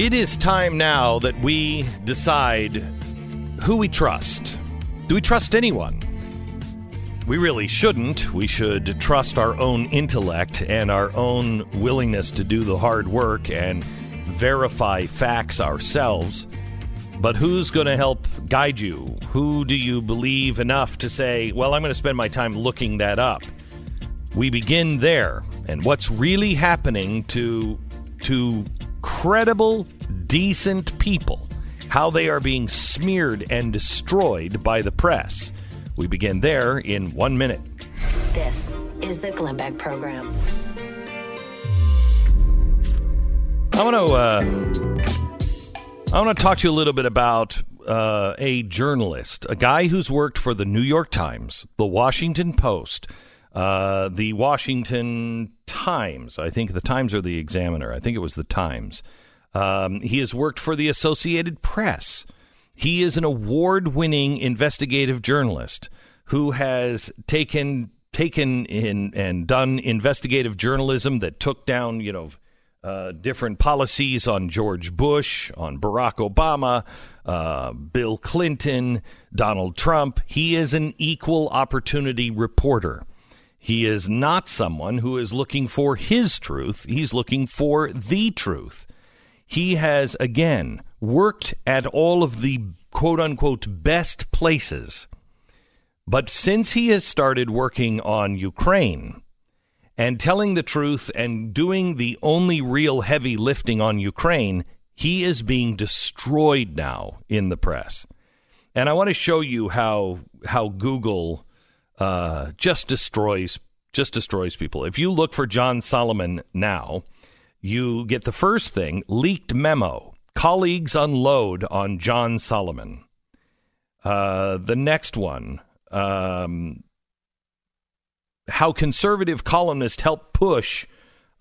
It is time now that we decide who we trust. Do we trust anyone? We really shouldn't. We should trust our own intellect and our own willingness to do the hard work and verify facts ourselves. But who's going to help guide you? Who do you believe enough to say, well, I'm going to spend my time looking that up? We begin there. And what's really happening to, to credible, decent people, how they are being smeared and destroyed by the press. We begin there in one minute. This is the Glenn Beck Program. I want to uh, I want to talk to you a little bit about uh, a journalist, a guy who's worked for the New York Times, the Washington Post, uh, the Washington Times. I think the Times or the Examiner. I think it was the Times. Um, he has worked for the Associated Press. He is an award-winning investigative journalist who has taken taken in and done investigative journalism that took down, you know, uh, different policies on George Bush, on Barack Obama, uh, Bill Clinton, Donald Trump. He is an equal opportunity reporter. He is not someone who is looking for his truth. He's looking for the truth. He has, again, worked at all of the quote unquote best places. But since he has started working on Ukraine and telling the truth and doing the only real heavy lifting on Ukraine, he is being destroyed now in the press. And I want to show you how how Google uh, just destroys just destroys people. If you look for John Solomon now, you get the first thing leaked memo. Colleagues unload on John Solomon. Uh, the next one, um, how conservative columnists help push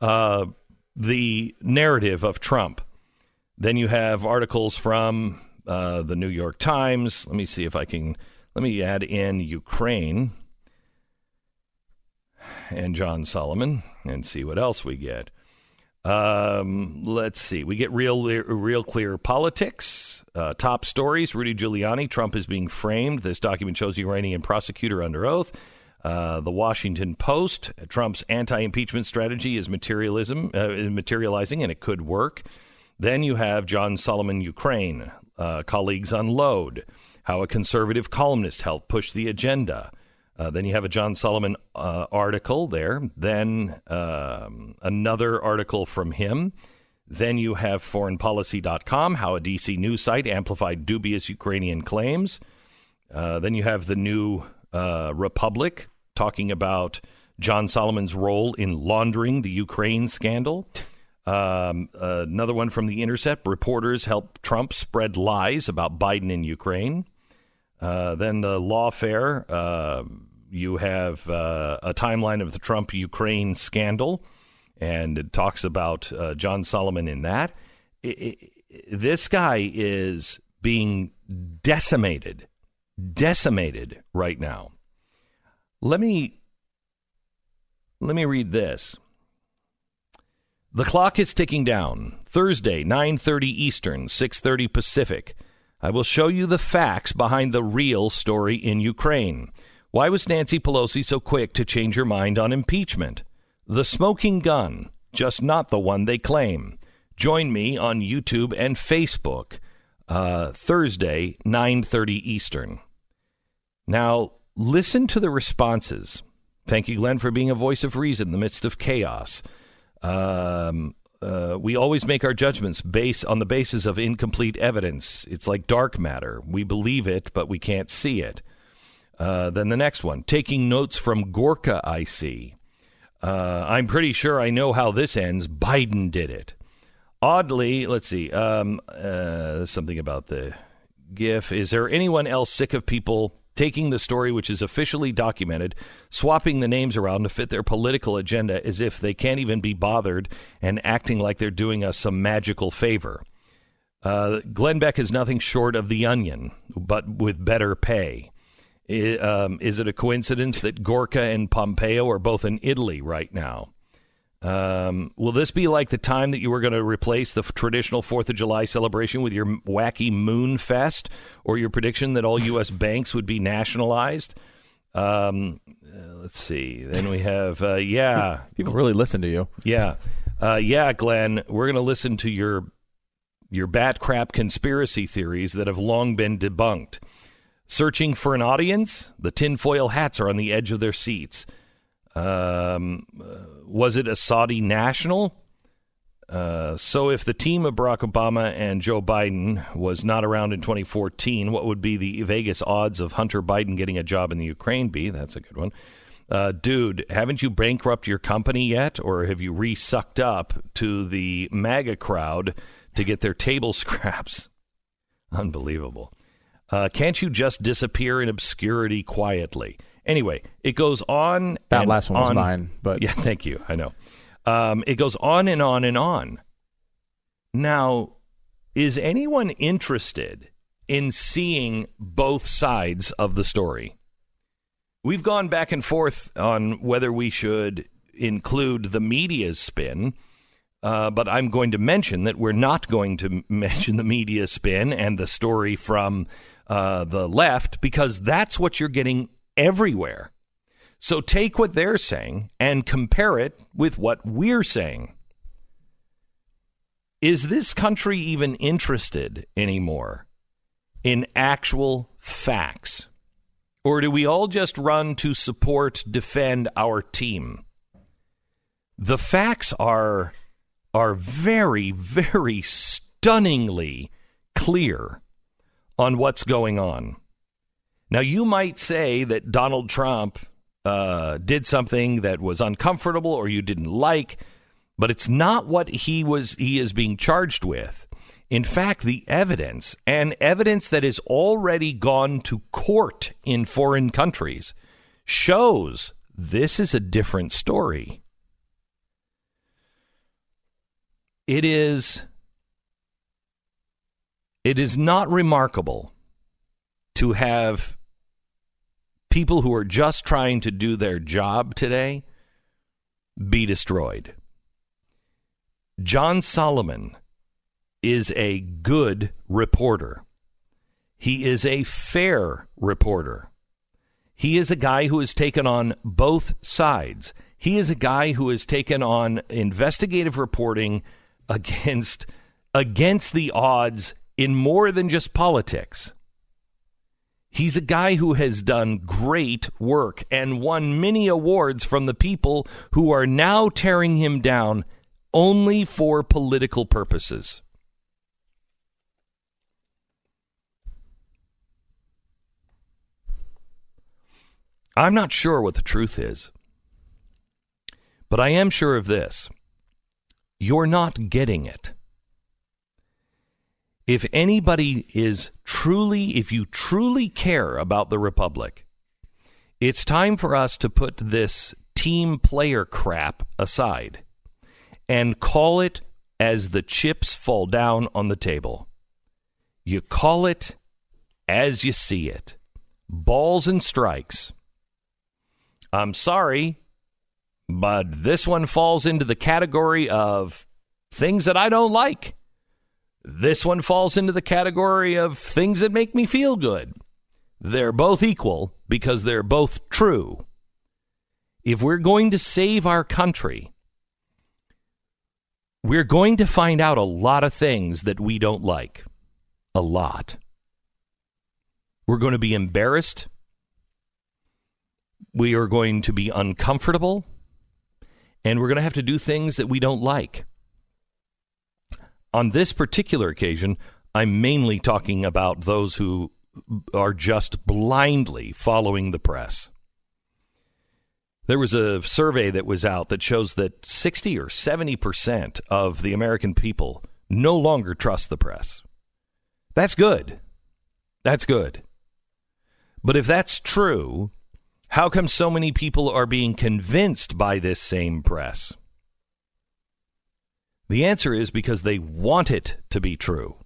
uh, the narrative of Trump. Then you have articles from uh, the New York Times. Let me see if I can. Let me add in Ukraine and John Solomon and see what else we get. Um, let's see. We get real, real clear politics. Uh, top stories: Rudy Giuliani, Trump is being framed. This document shows the Ukrainian prosecutor under oath. Uh, the Washington Post: Trump's anti-impeachment strategy is materialism, uh, materializing, and it could work. Then you have John Solomon, Ukraine. Uh, colleagues unload. How a conservative columnist helped push the agenda. Uh, then you have a John Solomon uh, article there. Then um, another article from him. Then you have foreignpolicy.com, how a DC news site amplified dubious Ukrainian claims. Uh, then you have the new uh, Republic talking about John Solomon's role in laundering the Ukraine scandal. Um, another one from The Intercept reporters help Trump spread lies about Biden in Ukraine. Uh, then the lawfare uh, you have uh, a timeline of the Trump Ukraine scandal, and it talks about uh, John Solomon in that. It, it, this guy is being decimated, decimated right now. Let me let me read this. The clock is ticking down. Thursday, 9:30 Eastern, 6:30 Pacific. I will show you the facts behind the real story in Ukraine. Why was Nancy Pelosi so quick to change her mind on impeachment? The smoking gun, just not the one they claim. Join me on YouTube and Facebook uh, Thursday, 9:30 Eastern. Now, listen to the responses. Thank you, Glenn, for being a voice of reason in the midst of chaos. Um, uh, we always make our judgments based on the basis of incomplete evidence. It's like dark matter. We believe it, but we can't see it. Uh, then the next one, taking notes from Gorka, I see. Uh, I'm pretty sure I know how this ends. Biden did it. Oddly, let's see. Um, uh, something about the GIF. Is there anyone else sick of people taking the story, which is officially documented, swapping the names around to fit their political agenda as if they can't even be bothered and acting like they're doing us some magical favor? Uh, Glenn Beck is nothing short of the onion, but with better pay. Um, is it a coincidence that Gorka and Pompeo are both in Italy right now? Um, will this be like the time that you were going to replace the f- traditional Fourth of July celebration with your wacky Moon Fest, or your prediction that all U.S. banks would be nationalized? Um, uh, let's see. Then we have, uh, yeah, People really listen to you. yeah, uh, yeah, Glenn. We're going to listen to your your bat crap conspiracy theories that have long been debunked. Searching for an audience, the tinfoil hats are on the edge of their seats. Um, uh, was it a Saudi national? Uh, so, if the team of Barack Obama and Joe Biden was not around in 2014, what would be the Vegas odds of Hunter Biden getting a job in the Ukraine be? That's a good one. Uh, dude, haven't you bankrupt your company yet, or have you re-sucked up to the MAGA crowd to get their table scraps? Unbelievable. Uh, can't you just disappear in obscurity quietly? Anyway, it goes on. That last one was mine, but yeah, thank you. I know. Um, it goes on and on and on. Now, is anyone interested in seeing both sides of the story? We've gone back and forth on whether we should include the media's spin, uh, but I'm going to mention that we're not going to mention the media spin and the story from uh, the left because that's what you're getting everywhere. So take what they're saying and compare it with what we're saying. Is this country even interested anymore in actual facts? Or do we all just run to support, defend our team? The facts are are very, very stunningly clear on what's going on. Now, you might say that Donald Trump uh, did something that was uncomfortable or you didn't like, but it's not what he was he is being charged with. In fact, the evidence and evidence that has already gone to court in foreign countries shows this is a different story. It is it is not remarkable to have people who are just trying to do their job today be destroyed. John Solomon is a good reporter. He is a fair reporter. He is a guy who has taken on both sides. He is a guy who has taken on investigative reporting against against the odds in more than just politics. He's a guy who has done great work and won many awards from the people who are now tearing him down only for political purposes. I'm not sure what the truth is, but I am sure of this. You're not getting it. If anybody is truly, if you truly care about the Republic, it's time for us to put this team player crap aside and call it as the chips fall down on the table. You call it as you see it balls and strikes. I'm sorry, but this one falls into the category of things that I don't like. This one falls into the category of things that make me feel good. They're both equal because they're both true. If we're going to save our country, we're going to find out a lot of things that we don't like. A lot. We're going to be embarrassed. We are going to be uncomfortable. And we're going to have to do things that we don't like. On this particular occasion, I'm mainly talking about those who are just blindly following the press. There was a survey that was out that shows that 60 or 70% of the American people no longer trust the press. That's good. That's good. But if that's true, how come so many people are being convinced by this same press? The answer is because they want it to be true.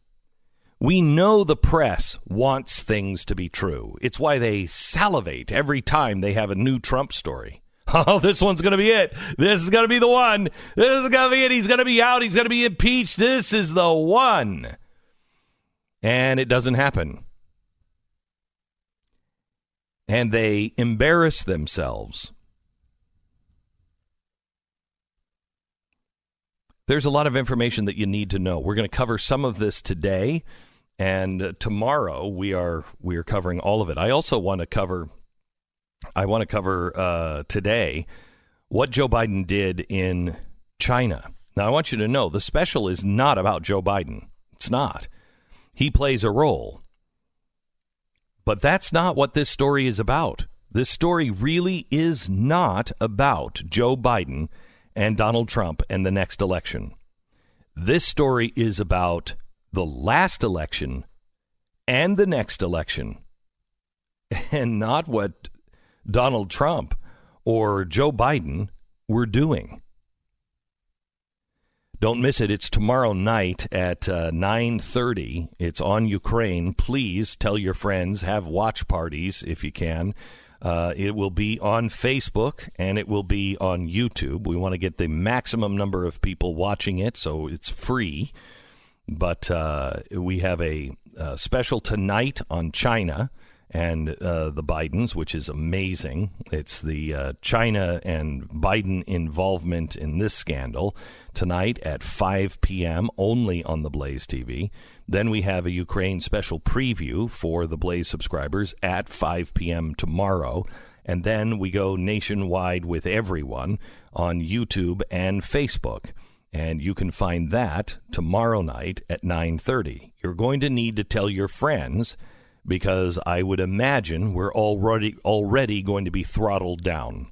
We know the press wants things to be true. It's why they salivate every time they have a new Trump story. Oh, this one's going to be it. This is going to be the one. This is going to be it. He's going to be out. He's going to be impeached. This is the one. And it doesn't happen. And they embarrass themselves. There's a lot of information that you need to know. We're going to cover some of this today, and uh, tomorrow we are we are covering all of it. I also want to cover I want to cover uh, today what Joe Biden did in China. Now, I want you to know the special is not about Joe Biden. It's not. He plays a role. But that's not what this story is about. This story really is not about Joe Biden and Donald Trump and the next election. This story is about the last election and the next election, and not what Donald Trump or Joe Biden were doing. Don't miss it. It's tomorrow night at uh, 9:30. It's on Ukraine. Please tell your friends. Have watch parties if you can. Uh, it will be on Facebook and it will be on YouTube. We want to get the maximum number of people watching it, so it's free. But uh, we have a, a special tonight on China and uh, the Bidens, which is amazing. It's the uh, China and Biden involvement in this scandal tonight at 5 p.m. only on the Blaze TV. Then we have a Ukraine special preview for the Blaze subscribers at 5 p.m. tomorrow. And then we go nationwide with everyone on YouTube and Facebook. And you can find that tomorrow night at 9:30. You're going to need to tell your friends because I would imagine we're already already going to be throttled down.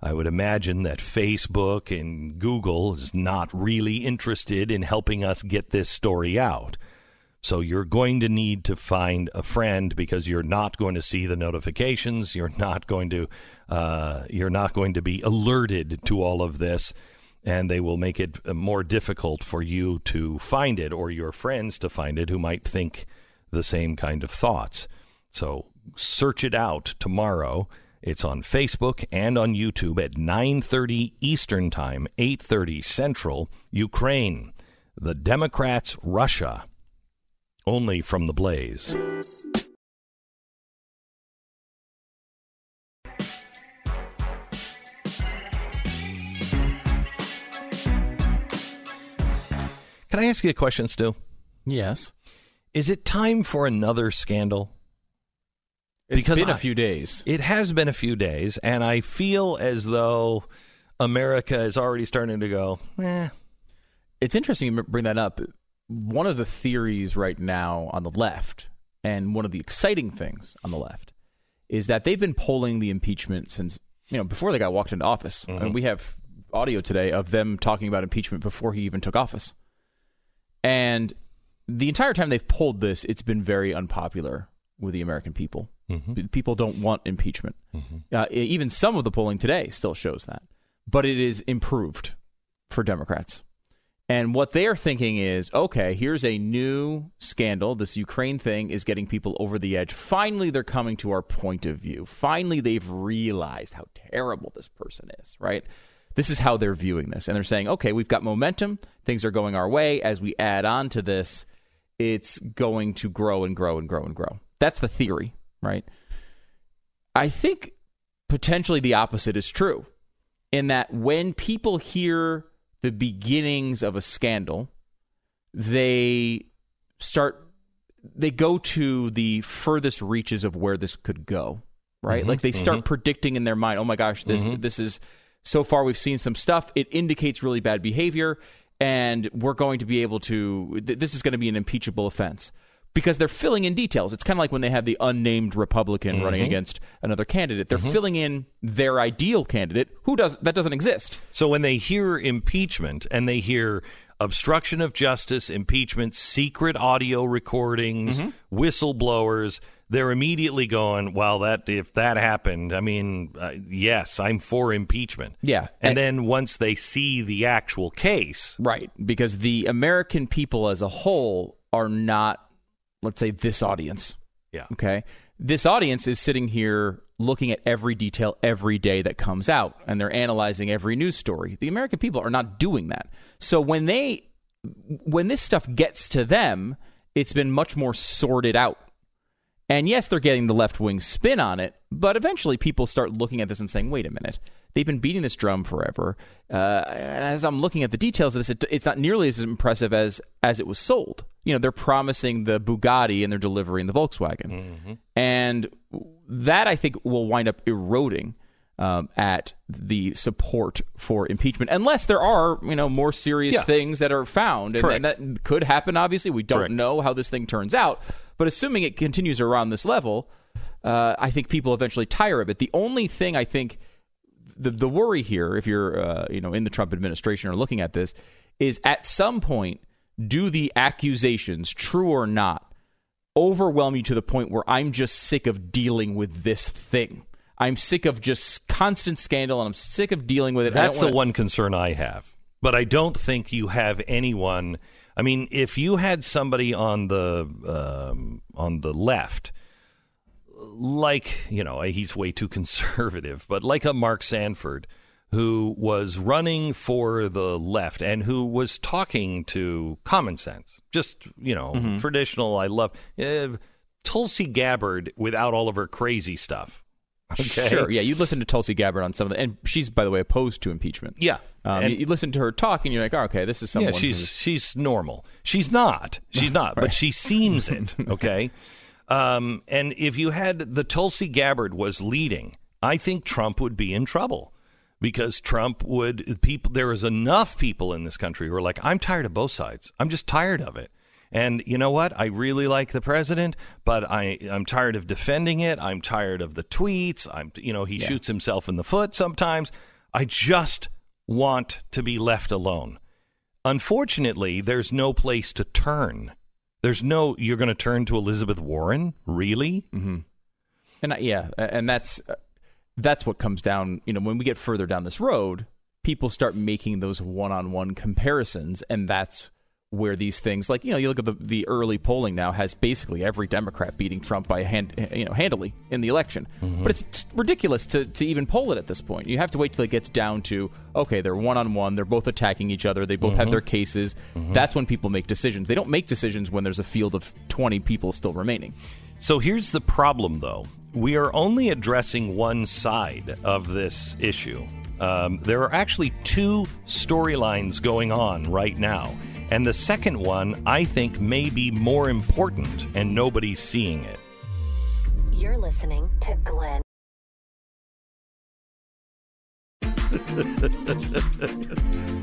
I would imagine that Facebook and Google is not really interested in helping us get this story out. So you're going to need to find a friend because you're not going to see the notifications. You're not going to uh, you're not going to be alerted to all of this, and they will make it more difficult for you to find it or your friends to find it who might think the same kind of thoughts. So search it out tomorrow. It's on Facebook and on YouTube at 9:30 Eastern Time, 8:30 Central. Ukraine, the Democrats, Russia. Only from the Blaze. Can I ask you a question, Stu? Yes. Is it time for another scandal? It's Because been a I- few days. It has been a few days, and I feel as though America is already starting to go, eh. It's interesting you bring that up. One of the theories right now on the left, and one of the exciting things on the left, is that they've been polling the impeachment since you know before they got walked into office. And we have audio today of them talking about impeachment before he even took office. And the entire time they've pulled this, it's been very unpopular with the American people. P- People don't want impeachment. Uh, e- even some of the polling today still shows that, but it is improved for Democrats. And what they're thinking is, okay, here's a new scandal. This Ukraine thing is getting people over the edge. Finally, they're coming to our point of view. Finally, they've realized how terrible this person is, right? This is how they're viewing this. And they're saying, okay, we've got momentum. Things are going our way. As we add on to this, it's going to grow and grow and grow and grow. That's the theory, right? I think potentially the opposite is true in that when people hear the beginnings of a scandal, they start they go to the furthest reaches of where this could go, right? Mm-hmm. Like they start mm-hmm. predicting in their mind, "Oh my gosh, this mm-hmm. this is so far we've seen some stuff. It indicates really bad behavior and we're going to be able to th- this is going to be an impeachable offense." Because they're filling in details. It's kind of like when they have the unnamed Republican running mm-hmm. against another candidate. They're mm-hmm. filling in their ideal candidate who does that doesn't exist. So when they hear impeachment and they hear obstruction of justice, impeachment, secret audio recordings, mm-hmm. whistleblowers, they're immediately going, "Well, that if that happened, I mean, uh, yes, I'm for impeachment." Yeah. And then once they see the actual case, Right, because the American people as a whole are not, let's say, this audience. yeah. Okay, this audience is sitting here looking at every detail every day that comes out and they're analyzing every news story. The American people are not doing that. So when they when this stuff gets to them, it's been much more sorted out. And yes, they're getting the left wing spin on it, but eventually people start looking at this and saying, wait a minute, they've been beating this drum forever. Uh, and as I'm looking at the details of this, it, it's not nearly as impressive as, as it was sold. You know, they're promising the Bugatti and they're delivering the Volkswagen. Mm-hmm. And that, I think, will wind up eroding um, at the support for impeachment, unless there are you know more serious yeah. things that are found, and, and, that could happen. Obviously, we don't Correct. know how this thing turns out, but assuming it continues around this level, uh, I think people eventually tire of it. The only thing I think the the worry here, if you're uh, you know in the Trump administration or looking at this, is at some point do the accusations, true or not, overwhelm you to the point where I'm just sick of dealing with this thing. I'm sick of just constant scandal and I'm sick of dealing with it. That's the wanna... one concern I have. But I don't think you have anyone. I mean, if you had somebody on the um, on the left, like you know, he's way too conservative, but like a Mark Sanford, who was running for the left and who was talking to common sense, just you know, mm-hmm. traditional. I love uh, Tulsi Gabbard without all of her crazy stuff. Okay. Sure. Yeah, you listen to Tulsi Gabbard on some of the, and she's by the way opposed to impeachment. Yeah. Um, you, you, listen to her talk, and you're like, oh, okay, this is someone. Yeah, she's she's normal. She's not. She's not, right. but she seems it. Okay. um, and if you had the Tulsi Gabbard was leading, I think Trump would be in trouble because Trump would people. There is enough people in this country who are like, I'm tired of both sides. I'm just tired of it. And you know what? I really like the president, but I I'm tired of defending it. I'm tired of the tweets. I'm you know he yeah. shoots himself in the foot sometimes. I just want to be left alone. Unfortunately, there's no place to turn. There's no you're going to turn to Elizabeth Warren, really? Mm-hmm. And yeah, and that's that's what comes down. You know, when we get further down this road, people start making those one-on-one comparisons, and that's where these things like you know you look at the, the early polling now has basically every democrat beating trump by hand you know handily in the election. Mm-hmm. but it's, ridiculous to, to even poll it at this point. You have to wait till it gets down to okay they're one-on-one they're both attacking each other they both mm-hmm. have their cases. Mm-hmm. that's when people make decisions. They don't make decisions when there's a field of 20 people still remaining. So here's the problem though. We are only addressing one side of this issue. Um, there are actually two storylines going on right now and the second one, I think, may be more important, and nobody's seeing it. You're listening to Glenn.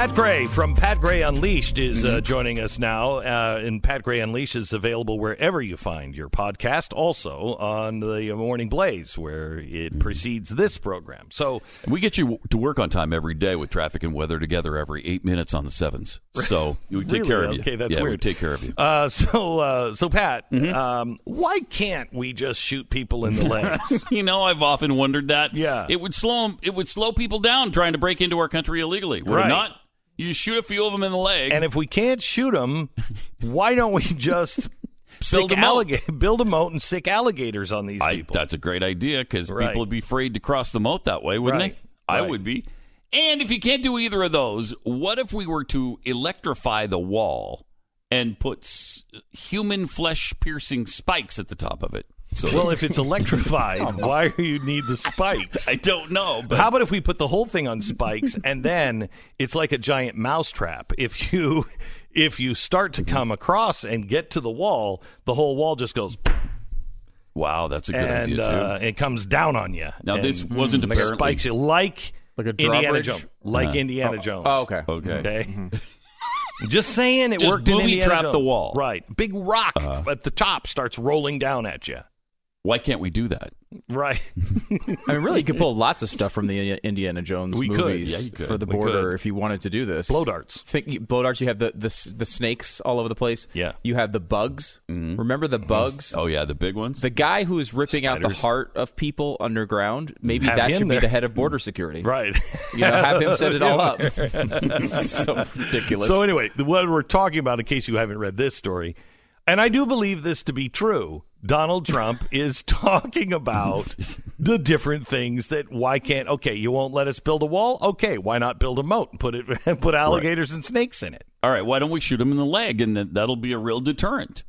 Pat Gray from Pat Gray Unleashed is uh, mm-hmm. joining us now. Uh, and Pat Gray Unleashed is available wherever you find your podcast, also on the Morning Blaze, where it mm-hmm. precedes this program. So we get you to work on time every day with traffic and weather together every eight minutes on the sevens. So we take really? care of you. Okay, that's yeah, weird. We take care of you. Uh, so, uh, so Pat, mm-hmm. um, why can't we just shoot people in the legs? you know, I've often wondered that. Yeah, it would slow it would slow people down trying to break into our country illegally. Would right. it not? You shoot a few of them in the leg. And if we can't shoot them, why don't we just build a, alligator, build a moat and sic alligators on these I, people? That's a great idea because right. people would be afraid to cross the moat that way, wouldn't right. they? I would be. And if you can't do either of those, what if we were to electrify the wall and put s- human flesh piercing spikes at the top of it? So, well, if it's electrified, why do you need the spikes? I don't know. But how about if we put the whole thing on spikes and then it's like a giant mousetrap? If you if you start to come across and get to the wall, the whole wall just goes. Wow, that's a good and, idea too. Uh, it comes down on you. Now this wasn't mm, apparently spikes you like like a Indiana Jones, like uh, Indiana oh, Jones. Oh, okay, okay. okay. Mm-hmm. Just saying, it Just worked in Indiana trap Jones. the wall. Right, big rock uh, at the top starts rolling down at you. Why can't we do that? Right. I mean, really, you could pull lots of stuff from the Indiana Jones we movies could. Yeah, could. for the border if you wanted to do this. Blow darts. Think blow darts. You have the, the the snakes all over the place. Yeah. You have the bugs. Mm-hmm. Remember the bugs? Oh yeah, the big ones. The guy who is ripping Spiders. out the heart of people underground. Maybe have that should there. be the head of border security. Right. You know, have him set it all up. so ridiculous. So anyway, what we're talking about, in case you haven't read this story, and I do believe this to be true. Donald Trump is talking about the different things that why can't okay you won't let us build a wall okay why not build a moat and put it put alligators and snakes in it All right, why don't we shoot him in the leg, and then that'll be a real deterrent.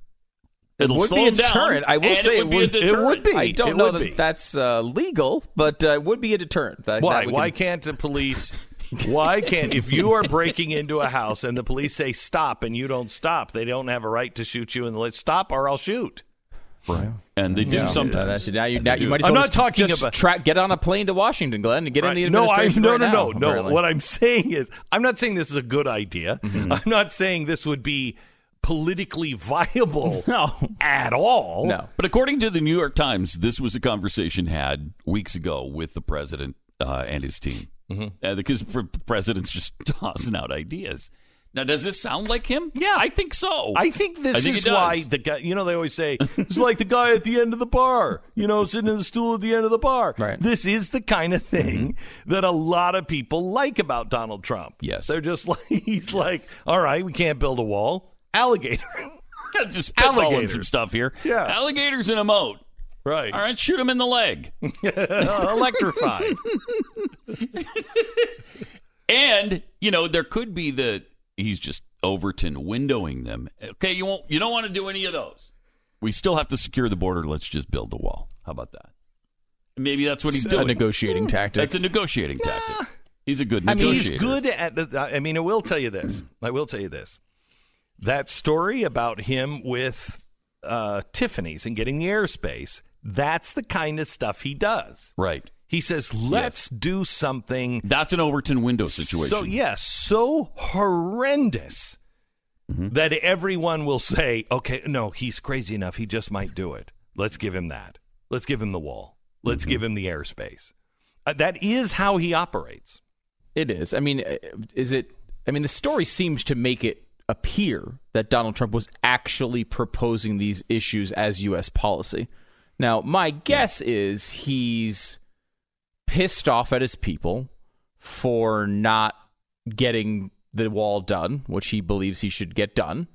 It'll would slow be a him down, deterrent. I will say it it would be would- it would be. I don't It know that be. that's uh, legal, but uh, it would be a deterrent. That, why that we why can't the police why can't if you are breaking into a house and the police say stop and you don't stop they don't have a right to shoot you and let stop or I'll shoot And they do Yeah, sometimes. uh, that's- now you, And now they you do. might as I'm not just- talking just about- tra- get on a plane to Washington, Glenn, and get in the Right. no, I'm, administration. no, right no, now, no, no. What I'm saying is, I'm not saying this is a good idea. Mm-hmm. I'm not saying this would be politically viable No. at all. No. But according to the New York Times, this was a conversation had weeks ago with the president uh, and his team. Mm-hmm. Uh, because the president's just tossing out ideas. Now, does this sound like him? Yeah. I think so. I think this I think is why the guy. You know, they always say it's like the guy at the end of the bar. You know, sitting in the stool at the end of the bar. Right. This is the kind of thing that a lot of people like about Donald Trump. Yes. they're just like he's like, all right, we can't build a wall. Alligator. just spitballing Alligators. some stuff here. Yeah. Alligators in a moat. Right. All right, shoot him in the leg. Electrified. And you know, there could be the he's just Overton windowing them. Okay, you won't. You don't want to do any of those. We still have to secure the border. Let's just build the wall. How about that? Maybe that's what he's It's a doing. negotiating tactic. That's a negotiating tactic. He's a good I mean, he's good at. the- I mean, I will tell you this. I will tell you this. That story about him with uh, Tiffany's and getting the airspace. That's the kind of stuff he does. Right. He says, "Let's do something." That's an Overton window situation. So yes, so horrendous Mm-hmm. that everyone will say, "Okay, no, he's crazy enough. He just might do it. Let's give him that. Let's give him the wall. Let's Mm-hmm. give him the airspace." Uh, that is how he operates. It is. I mean, uh, is it? I mean, the story seems to make it appear that Donald Trump was actually proposing these issues as U.S. policy. Now, my guess is he's pissed off at his people for not getting the wall done, which he believes he should get done.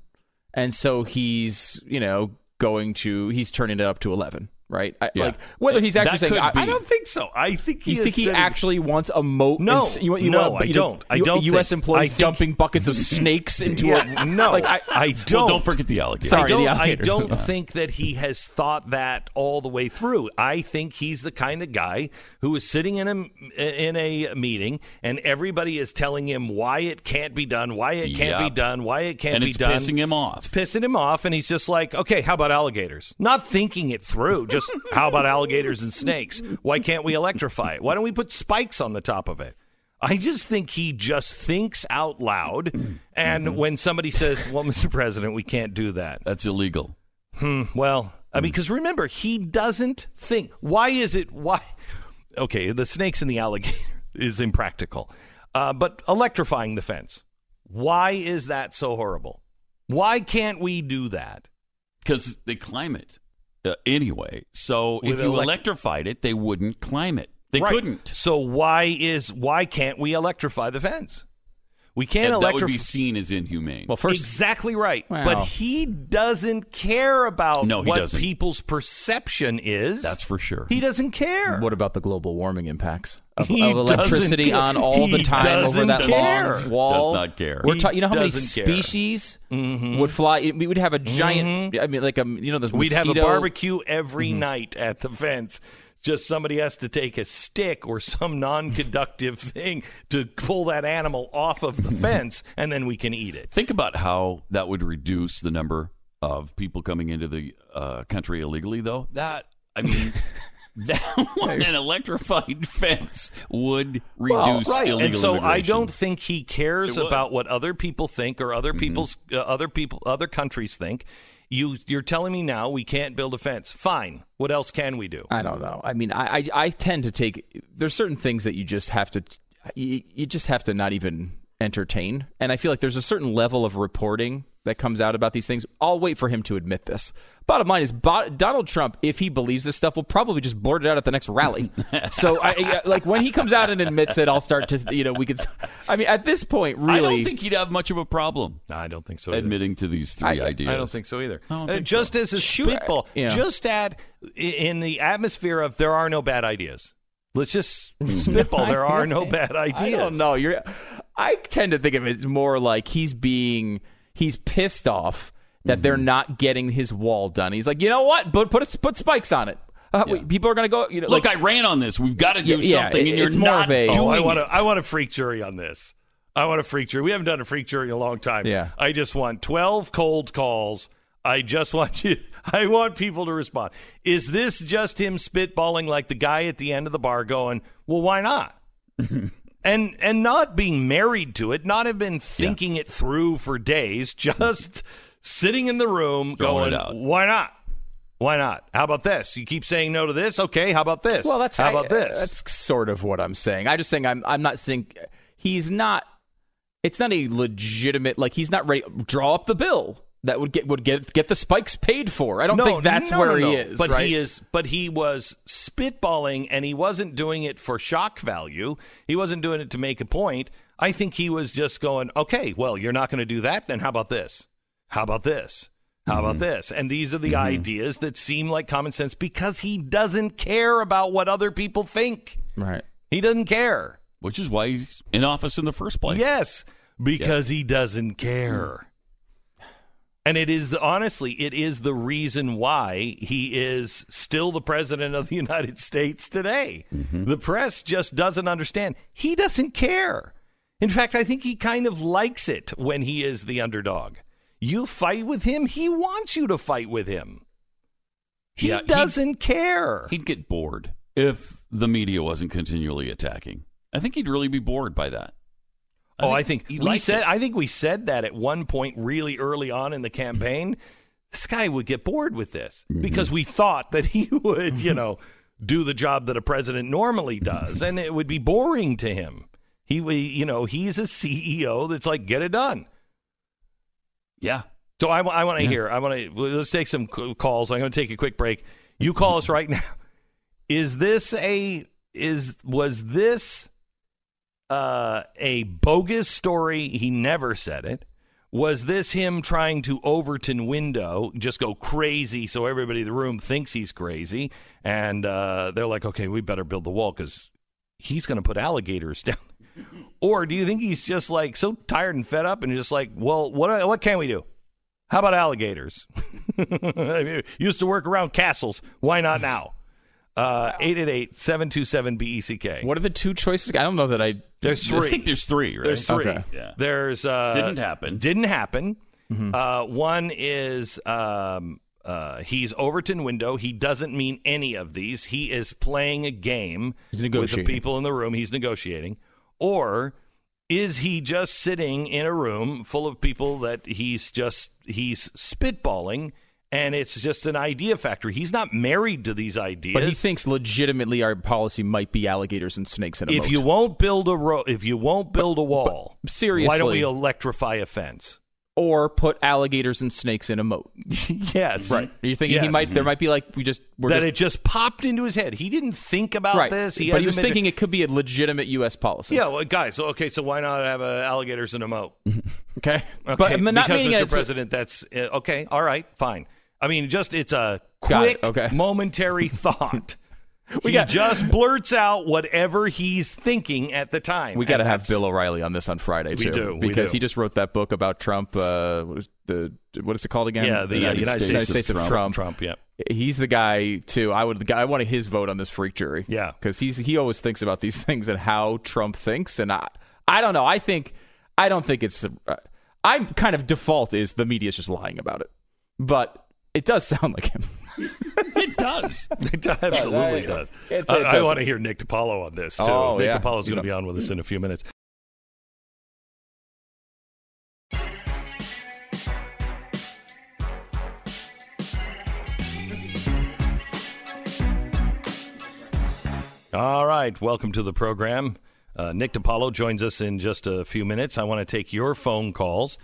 And so he's, you know, going to, he's turning it up to 11, right? I, Yeah. Like, whether he's actually That saying, I. I don't think so. I think he you think he setting- actually wants a moat? No, you, you no, want, I you don't. I don't U.S. employees think- dumping buckets of snakes into Yeah, a no, Like I, I don't. well, don't forget the alligator. Sorry, I the don't, I don't think that he has thought that all the way through. I think he's the kind of guy who is sitting in a in a meeting and everybody is telling him why it can't be done, why it can't be done, why it can't and be it's done. pissing him off. It's pissing him off, and he's just like, okay, how about alligators? Not thinking it through. Just how about alligators and snakes? Why can't we electrify it? Why don't we put spikes on the top of it? I just think he just thinks out loud. And mm-hmm. when somebody says, well, Mr. President, we can't do that. That's illegal. Hmm, well, I mean, mm. because remember, he doesn't think. Why is it? Why? Okay, the snakes and the alligator is impractical, uh, but electrifying the fence. Why is that so horrible? Why can't we do that? because they climb it uh, anyway. So With if you elect- electrified it, they wouldn't climb it. They Right. couldn't. So why is why can't we electrify the fence? We can't And that would electrify. be seen as inhumane. well, first, exactly right. Wow. But he doesn't care about No, he what doesn't. people's perception is. That's for sure. he doesn't care. what about the global warming impacts of, of electricity care. on all the time over that care. long wall? Does not care. We're He ta- you know how many doesn't care. species would fly? We would have a giant. I mean, like a you know, those We'd have a barbecue every Mm-hmm. night at the fence. Just somebody has to take a stick or some non-conductive thing to pull that animal off of the fence, and then we can eat it. Think about how that would reduce the number of people coming into the uh, country illegally, though. That, I mean, that one, an electrified fence would reduce illegal and so I don't think he cares about what other people think or other people's uh, other people other countries think. You you're telling me now we can't build a fence. Fine. What else can we do? I don't know. I mean, I, I I tend to take. There's certain things that you just have to. You, you just have to not even entertain. And I feel like there's a certain level of reporting that comes out about these things. I'll wait for him to admit this. Bottom line is, Bo- Donald Trump, if he believes this stuff, will probably just blurt it out at the next rally. so, I, I- like when he comes out and admits it, I'll start to, you know, we could. I mean, at this point, really, I don't think he'd have much of a problem No, I don't think so. Either. admitting to these three I- I ideas. I don't think so either. I Uh, think just so. as a Sure, spitball, yeah. just at in the atmosphere of there are no bad ideas. Let's just spitball. There are no bad ideas. I don't know. You're. I tend to think of it as more like he's being he's pissed off that Mm-hmm. they're not getting his wall done. He's like, you know what? But put a, put spikes on it. Uh, wait, people are going to go. You know, Look, like, I ran on this. We've got to do Yeah, yeah, something, and it's you're more not of a- Oh, I want to. I want a freak jury on this. I want a freak jury. We haven't done a freak jury in a long time. Yeah. I just want twelve cold calls. I just want you. I want people to respond. Is this just him spitballing like the guy at the end of the bar, going, "Well, why not?" and and not being married to it, not have been thinking it through for days, just sitting in the room, Throwing going, "Why not?" Why not? How about this? You keep saying no to this. Okay, how about this? well, that's how I- about uh, this? That's sort of what I'm saying. I just saying I'm. I'm not saying he's not. It's not a legitimate like he's not ready. Draw up the bill that would get would get get the spikes paid for. I don't think that's no, where no, he is. But right? he is. But he was spitballing, and he wasn't doing it for shock value. He wasn't doing it to make a point. I think he was just going, okay, well, you're not going to do that. Then how about this? How about this? How Mm-hmm. about this? And these are the ideas that seem like common sense because he doesn't care about what other people think. right. He doesn't care. Which is why he's in office in the first place. Yes, because he doesn't care. And it is the, honestly, it is the reason why he is still the president of the United States today. Mm-hmm. The press just doesn't understand. He doesn't care. In fact, I think he kind of likes it when he is the underdog. You fight with him, he wants you to fight with him. He Yeah, he- doesn't care. He'd get bored if the media wasn't continually attacking. I think he'd really be bored by that. Oh, I think we said. it. I think we said that at one point, really early on in the campaign. This guy would get bored with this Mm-hmm. because we thought that he would, you know, do the job that a president normally does, and it would be boring to him. He, would- you know, he's a CEO that's like, get it done. Yeah. So I, want to hear. I want to let's take some calls. I'm going to take a quick break. You call us right now. Is this a is was this uh, a bogus story? He never said it. Was this him trying to Overton window just go crazy so everybody in the room thinks he's crazy and uh, they're like, okay, we better build the wall because he's going to put alligators down. Or do you think he's just like so tired and fed up and just like, well, what what can we do? How about alligators? Used to work around castles. Why not now? Uh, 888-727-BECK. What are the two choices? I don't know that I. There's three. I think there's three, right? There's three. Okay. Yeah. There's uh, Didn't happen. Didn't happen. Uh, one is um, uh, he's Overton window. He doesn't mean any of these. He is playing a game He's with the people in the room. He's negotiating. Or is he just sitting in a room full of people that he's just he's spitballing? And it's just an idea factory. He's not married to these ideas. But he thinks legitimately our policy might be alligators and snakes in a if moat. you won't build a ro- if you won't build a wall, seriously- why don't we electrify a fence? or put alligators and snakes in a moat. yes, right. Are you thinking he might? There might be like we just we're that just, it just popped into his head. He didn't think about right. this. He but he was thinking it could be a legitimate U.S. policy. Yeah, well, guys. Okay, so why not have uh, alligators in a moat? Okay. Okay, but not because Mr. President, that's uh, okay. All right, fine. I mean, just it's a quick, it, okay. momentary thought. We he got- just blurts out whatever he's thinking at the time. We got to have Bill O'Reilly on this on Friday We too, do, because do. he just wrote that book about Trump. Uh, what is the what is it called again? Yeah, the, uh, United, States, States of Trump. Trump. Yeah. He's the guy too. I would. I wanted his vote on this freak jury. Yeah. because he's he always thinks about these things and how Trump thinks, and I I don't know. I think I don't think it's. Uh, I'm kind of default is the media's just lying about it, but it does sound like him. It does. It absolutely Yeah, does. it- it I, I want to hear Nick DiPaolo on this too. Oh, Nick yeah. DiPaolo's going to be on with us in a few minutes. All right, welcome to the program. Uh, Nick DiPaolo joins us in just a few minutes. I want to take your phone calls.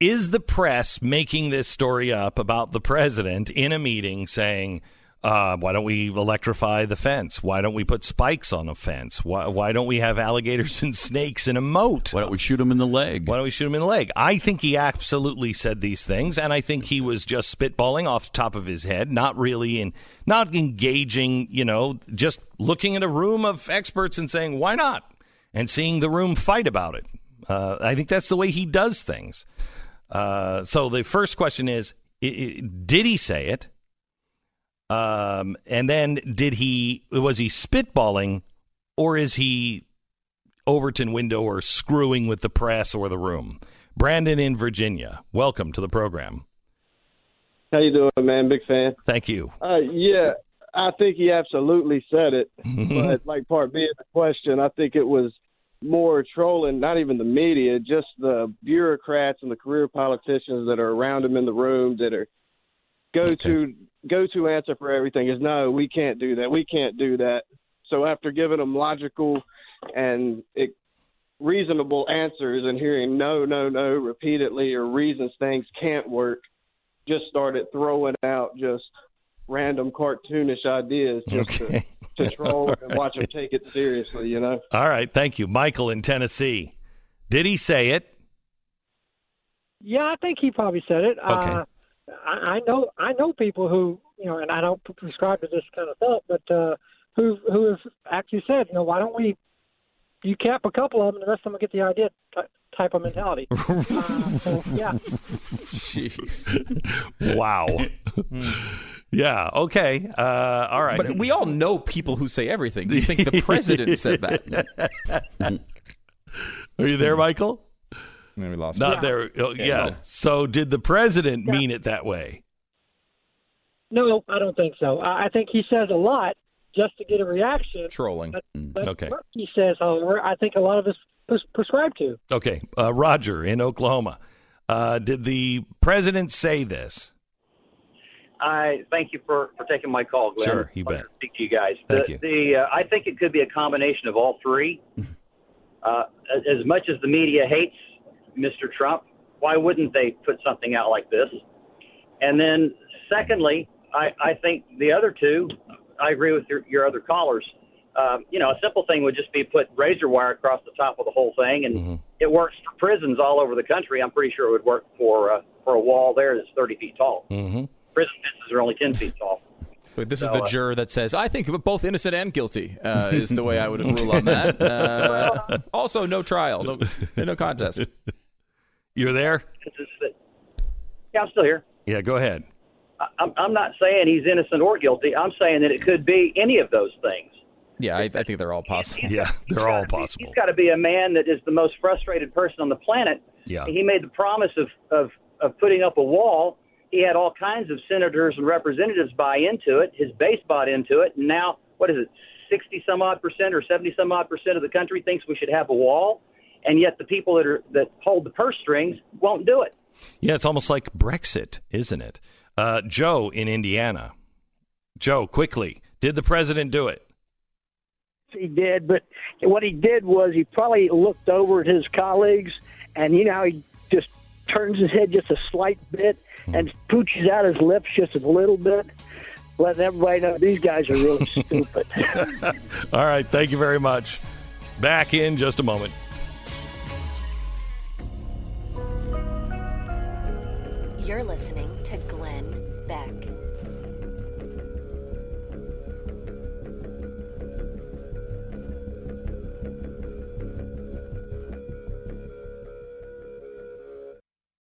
Is the press making this story up about the president in a meeting saying, uh, why don't we electrify the fence? Why don't we put spikes on a fence? Why, why don't we have alligators and snakes in a moat? Why don't we shoot him in the leg? Why don't we shoot him in the leg? I think he absolutely said these things, and I think he was just spitballing off the top of his head, not really in, not engaging, you know, just looking at a room of experts and saying, why not? And seeing the room fight about it. Uh, I think that's the way he does things. Uh, so the first question is, i i did he say it? Um, and then did he was he spitballing or is he Overton window or screwing with the press or the room? Brandon in Virginia, welcome to the program. How you doing, man? Big fan. Thank you. Uh, yeah, I think he absolutely said it. but like part B of the question, I think it was more trolling, not even the media, just the bureaucrats and the career politicians that are around him in the room that are go to go to answer for everything is no, we can't do that. We can't do that. So after giving them logical and it, reasonable answers and hearing no, no, no repeatedly or reasons things can't work, just started throwing out just random cartoonish ideas just Okay. to, to troll and watch them take it seriously, you know? All right, thank you. Michael in Tennessee. Did he say it? Yeah, I think he probably said it. Okay. Uh, I, I know I know people who you know, and I don't prescribe to this kind of thought, but uh, who who have actually said, you know, why don't we you cap a couple of them, and the rest of them will get the idea type of mentality. uh, so, yeah, Jeez. Wow. yeah, okay. Uh, all right. But we all know people who say everything. Do you think the president said that? Are you there, Michael? No, we lost. Not there. Oh, yeah. Yeah. So did the president mean it that way? no, I don't think so. I, I think he says a lot just to get a reaction. Trolling. But, but Okay. he says, however, I think a lot of us pres- prescribe to. Okay. Uh, Roger in Oklahoma. Uh, did the president say this? I thank you for, for taking my call, Glenn. Sure, you bet. to Speak to you guys. Thank the, you. The uh, I think it could be a combination of all three. uh, as, as much as the media hates Mr. Trump, why wouldn't they put something out like this? And then, secondly, I, I think the other two, I agree with your, your other callers. Um, you know, a simple thing would just be put razor wire across the top of the whole thing, and Mm-hmm. it works for prisons all over the country. I'm pretty sure it would work for uh, for a wall there that's 30 feet tall. Mm-hmm. Prison fences are only 10 feet tall. Wait, this is the uh, juror that says, I think both innocent and guilty, uh, is the way I would rule on that. Uh, also, no trial, no, no contest. You're there? It's just that- Yeah, I'm still here. Yeah, go ahead. I- I'm, I'm not saying he's innocent or guilty. I'm saying that it could be any of those things. Yeah, I, I think they're all possible. Yeah, He's they're all gotta be- possible. He's got to be a man that is the most frustrated person on the planet. Yeah. He made the promise of, of, of putting up a wall. He had all kinds of senators and representatives buy into it. His base bought into it. And now, what is it, 60 some odd percent or 70 some odd percent of the country thinks we should have a wall. And yet the people that are that hold the purse strings won't do it. Yeah, it's almost like Brexit, isn't it? Uh, Joe in Indiana. Joe, quickly, did the president do it? he did, but what he did was he probably looked over at his colleagues, and you know he just turns his head just a slight bit and pooches out his lips just a little bit, letting everybody know these guys are really stupid. All right, thank you very much. Back in just a moment. You're listening